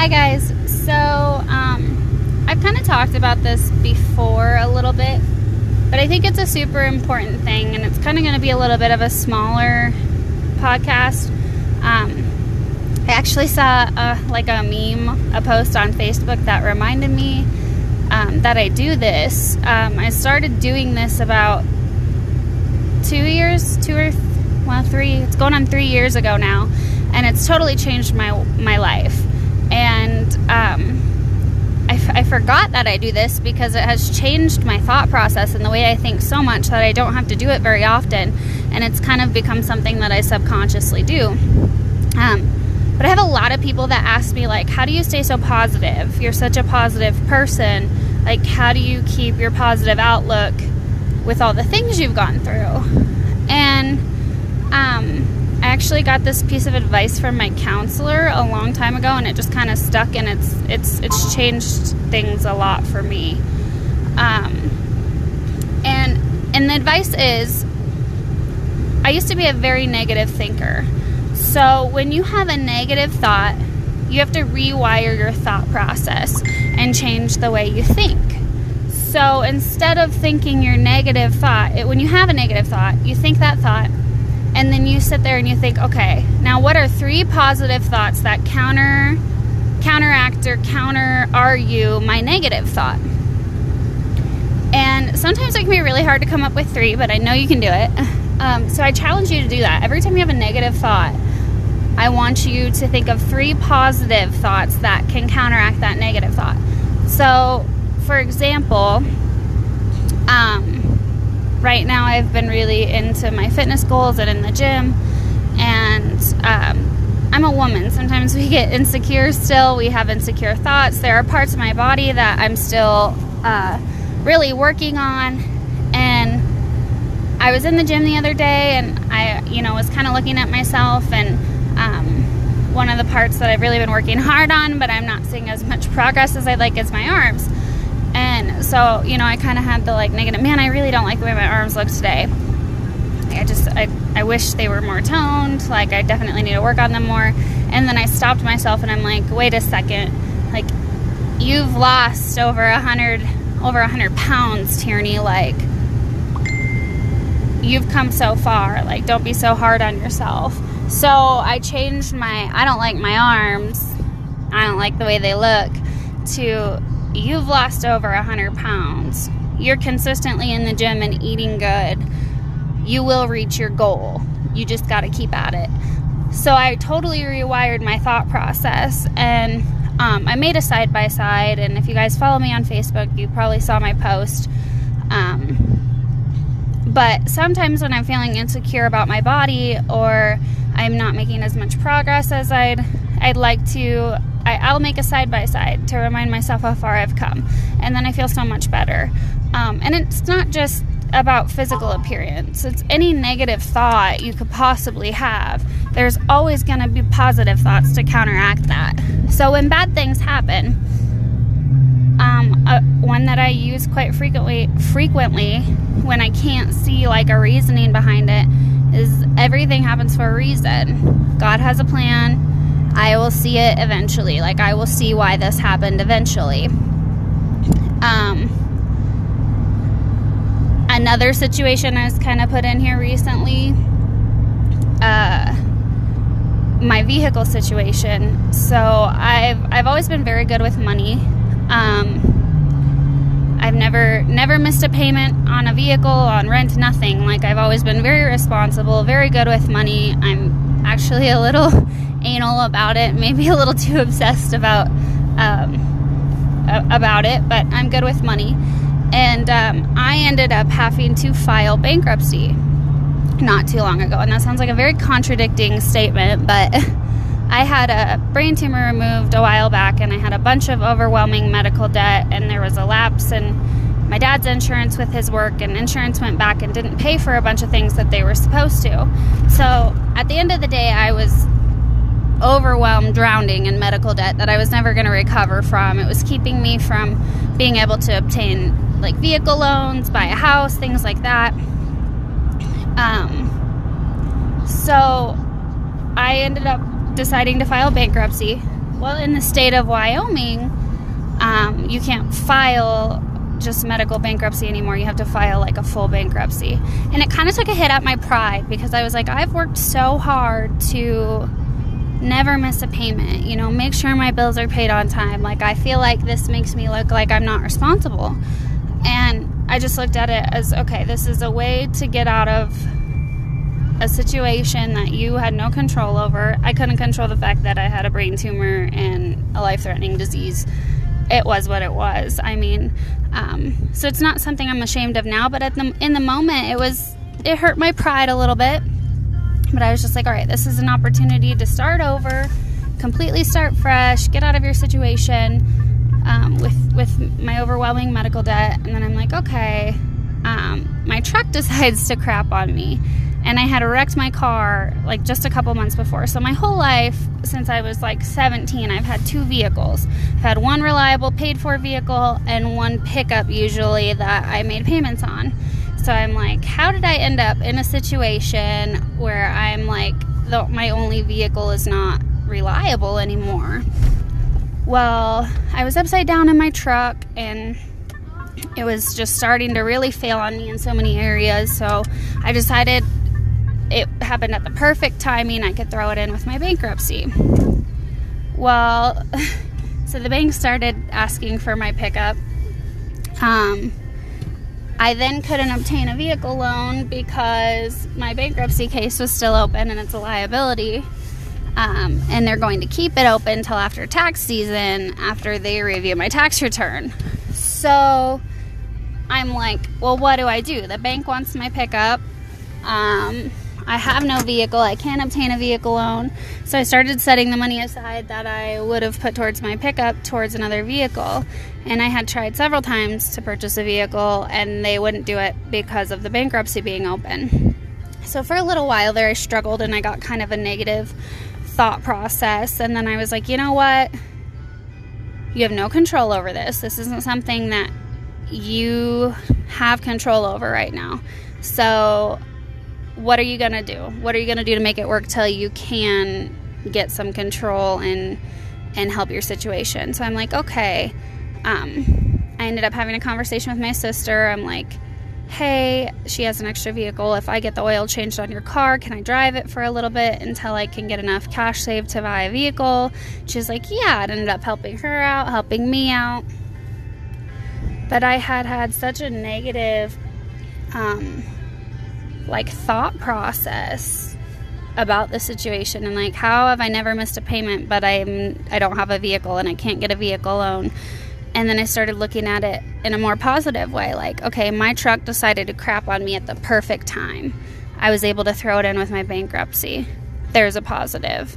Hi guys. So um, I've kind of talked about this before a little bit, but I think it's a super important thing, and it's kind of going to be a little bit of a smaller podcast. Um, I actually saw a, like a meme, a post on Facebook that reminded me um, that I do this. Um, I started doing this about two years, two or th- well, three. It's going on three years ago now, and it's totally changed my my life and um, I, f- I forgot that I do this because it has changed my thought process and the way I think so much that I don't have to do it very often, and it's kind of become something that I subconsciously do. Um, but I have a lot of people that ask me like, "How do you stay so positive? You're such a positive person. Like, how do you keep your positive outlook with all the things you've gone through?" And um, actually got this piece of advice from my counselor a long time ago, and it just kind of stuck, and it's it's it's changed things a lot for me. Um, and and the advice is, I used to be a very negative thinker. So when you have a negative thought, you have to rewire your thought process and change the way you think. So instead of thinking your negative thought, it, when you have a negative thought, you think that thought and then you sit there and you think, okay, now what are three positive thoughts that counter counteract or counter argue my negative thought? And sometimes it can be really hard to come up with three, but I know you can do it. Um, so I challenge you to do that. Every time you have a negative thought, I want you to think of three positive thoughts that can counteract that negative thought. So, for example, um, right now I've been really into my fitness goals and in the gym. And um, I'm a woman. Sometimes we get insecure still. We have insecure thoughts. There are parts of my body that I'm still uh, really working on. And I was in the gym the other day and I, you know, was kind of looking at myself and um, one of the parts that I've really been working hard on, but I'm not seeing as much progress as I'd like is my arms. And so, you know, I kind of had the like negative, man, I really don't like the way my arms look today. I just, I, I wish they were more toned. Like, I definitely need to work on them more. And then I stopped myself and I'm like, wait a second. Like, you've lost over a hundred, over a hundred pounds, Tierney. Like, you've come so far. Like, don't be so hard on yourself. So I changed my, I don't like my arms. I don't like the way they look to you've lost over 100 pounds, you're consistently in the gym and eating good, you will reach your goal. You just got to keep at it. So I totally rewired my thought process and um, I made a side by side. And if you guys follow me on Facebook, you probably saw my post. Um, but sometimes when I'm feeling insecure about my body or I'm not making as much progress as I'd I'd like to I, will make a side by side to remind myself how far I've come, and then I feel so much better. Um, and it's not just about physical appearance, it's any negative thought you could possibly have. There's always going to be positive thoughts to counteract that. So when bad things happen, um, uh, one that I use quite frequently, frequently when I can't see like a reasoning behind it, is everything happens for a reason. God has a plan I will see it eventually. Like, I will see why this happened eventually. Um, another situation I was kind of put in here recently uh, my vehicle situation. So, I've, I've always been very good with money. Um, I've never never missed a payment on a vehicle, on rent, nothing. Like I've always been very responsible, very good with money. I'm actually a little anal about it, maybe a little too obsessed about um, about it, but I'm good with money. And um, I ended up having to file bankruptcy not too long ago, and that sounds like a very contradicting statement, but. I had a brain tumor removed a while back, and I had a bunch of overwhelming medical debt, and there was a lapse in my dad's insurance with his work, and insurance went back and didn't pay for a bunch of things that they were supposed to. So at the end of the day, I was overwhelmed, drowning in medical debt that I was never going to recover from. It was keeping me from being able to obtain like vehicle loans, buy a house, things like that. Um, so I ended up deciding to file bankruptcy Well, in the state of Wyoming, um, you can't file just medical bankruptcy anymore. You have to file like a full bankruptcy. And it kind of took a hit at my pride because I was like, I've worked so hard to never miss a payment, you know, make sure my bills are paid on time. Like, I feel like this makes me look like I'm not responsible. And I just looked at it as okay, this is a way to get out of a situation that you had no control over. I couldn't control the fact that I had a brain tumor and a life threatening disease. It was what it was. I mean, um, so it's not something I'm ashamed of now, but at the, in the moment, it was, it hurt my pride a little bit. But I was just like, all right, this is an opportunity to start over, completely start fresh, get out of your situation um, with, with my overwhelming medical debt. And then I'm like, okay, um, my truck decides to crap on me and I had wrecked my car like just a couple months before. So my whole life since I was like 17, I've had two vehicles. I've had one reliable paid for vehicle and one pickup usually that I made payments on. So I'm like, how did I end up in a situation where I'm like the, my only vehicle is not reliable anymore? Well, I was upside down in my truck and it was just starting to really fail on me in so many areas. So I decided it happened at the perfect timing. I could throw it in with my bankruptcy. Well, so the bank started asking for my pickup. Um, I then couldn't obtain a vehicle loan because my bankruptcy case was still open and it's a liability. Um, and they're going to keep it open until after tax season after they review my tax return. So I'm like, well, what do I do? The bank wants my pickup. Um, I have no vehicle. I can't obtain a vehicle loan. So I started setting the money aside that I would have put towards my pickup towards another vehicle. And I had tried several times to purchase a vehicle, and they wouldn't do it because of the bankruptcy being open. So for a little while there, I struggled and I got kind of a negative thought process. And then I was like, you know what? You have no control over this. This isn't something that you have control over right now. So what are you going to do? What are you going to do to make it work till you can get some control and and help your situation? So I'm like, okay. Um, I ended up having a conversation with my sister. I'm like, hey, she has an extra vehicle. If I get the oil changed on your car, can I drive it for a little bit until I can get enough cash saved to buy a vehicle? She's like, yeah. It ended up helping her out, helping me out. But I had had such a negative um, like thought process about the situation and like how have I never missed a payment but I'm I don't have a vehicle and I can't get a vehicle loan. And then I started looking at it in a more positive way like okay, my truck decided to crap on me at the perfect time. I was able to throw it in with my bankruptcy. There's a positive.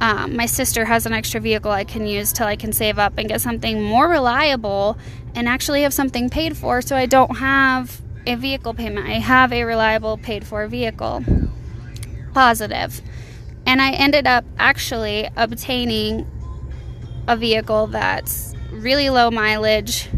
Um, my sister has an extra vehicle I can use till I can save up and get something more reliable and actually have something paid for so I don't have a vehicle payment. I have a reliable paid for vehicle. Positive. And I ended up actually obtaining a vehicle that's really low mileage,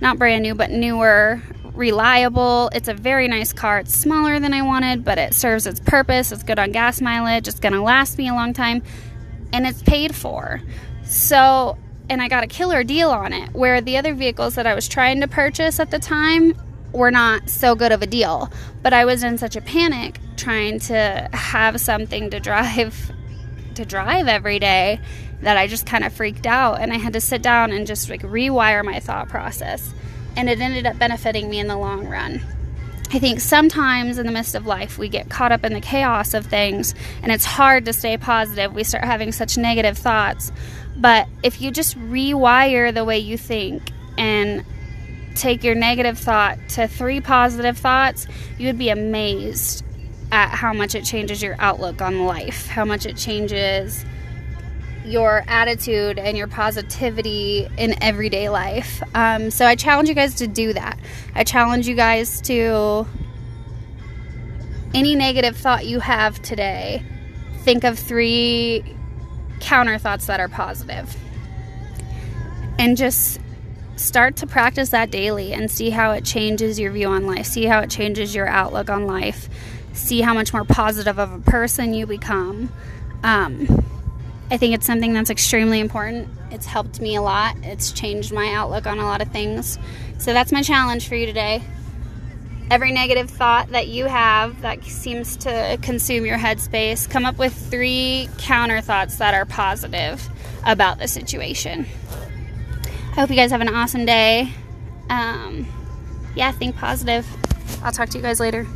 not brand new, but newer, reliable. It's a very nice car. It's smaller than I wanted, but it serves its purpose. It's good on gas mileage. It's going to last me a long time, and it's paid for. So, and I got a killer deal on it, where the other vehicles that I was trying to purchase at the time were not so good of a deal. But I was in such a panic trying to have something to drive to drive every day that I just kind of freaked out and I had to sit down and just like rewire my thought process. And it ended up benefiting me in the long run. I think sometimes in the midst of life, we get caught up in the chaos of things and it's hard to stay positive. We start having such negative thoughts. But if you just rewire the way you think and take your negative thought to three positive thoughts, you would be amazed at how much it changes your outlook on life, how much it changes your attitude and your positivity in everyday life. Um, so I challenge you guys to do that. I challenge you guys to any negative thought you have today, think of three counter thoughts that are positive. And just start to practice that daily and see how it changes your view on life, see how it changes your outlook on life, see how much more positive of a person you become. Um, I think it's something that's extremely important. It's helped me a lot, it's changed my outlook on a lot of things. So that's my challenge for you today. Every negative thought that you have that seems to consume your headspace, come up with three counter thoughts that are positive about the situation. I hope you guys have an awesome day. Um, yeah, think positive. I'll talk to you guys later.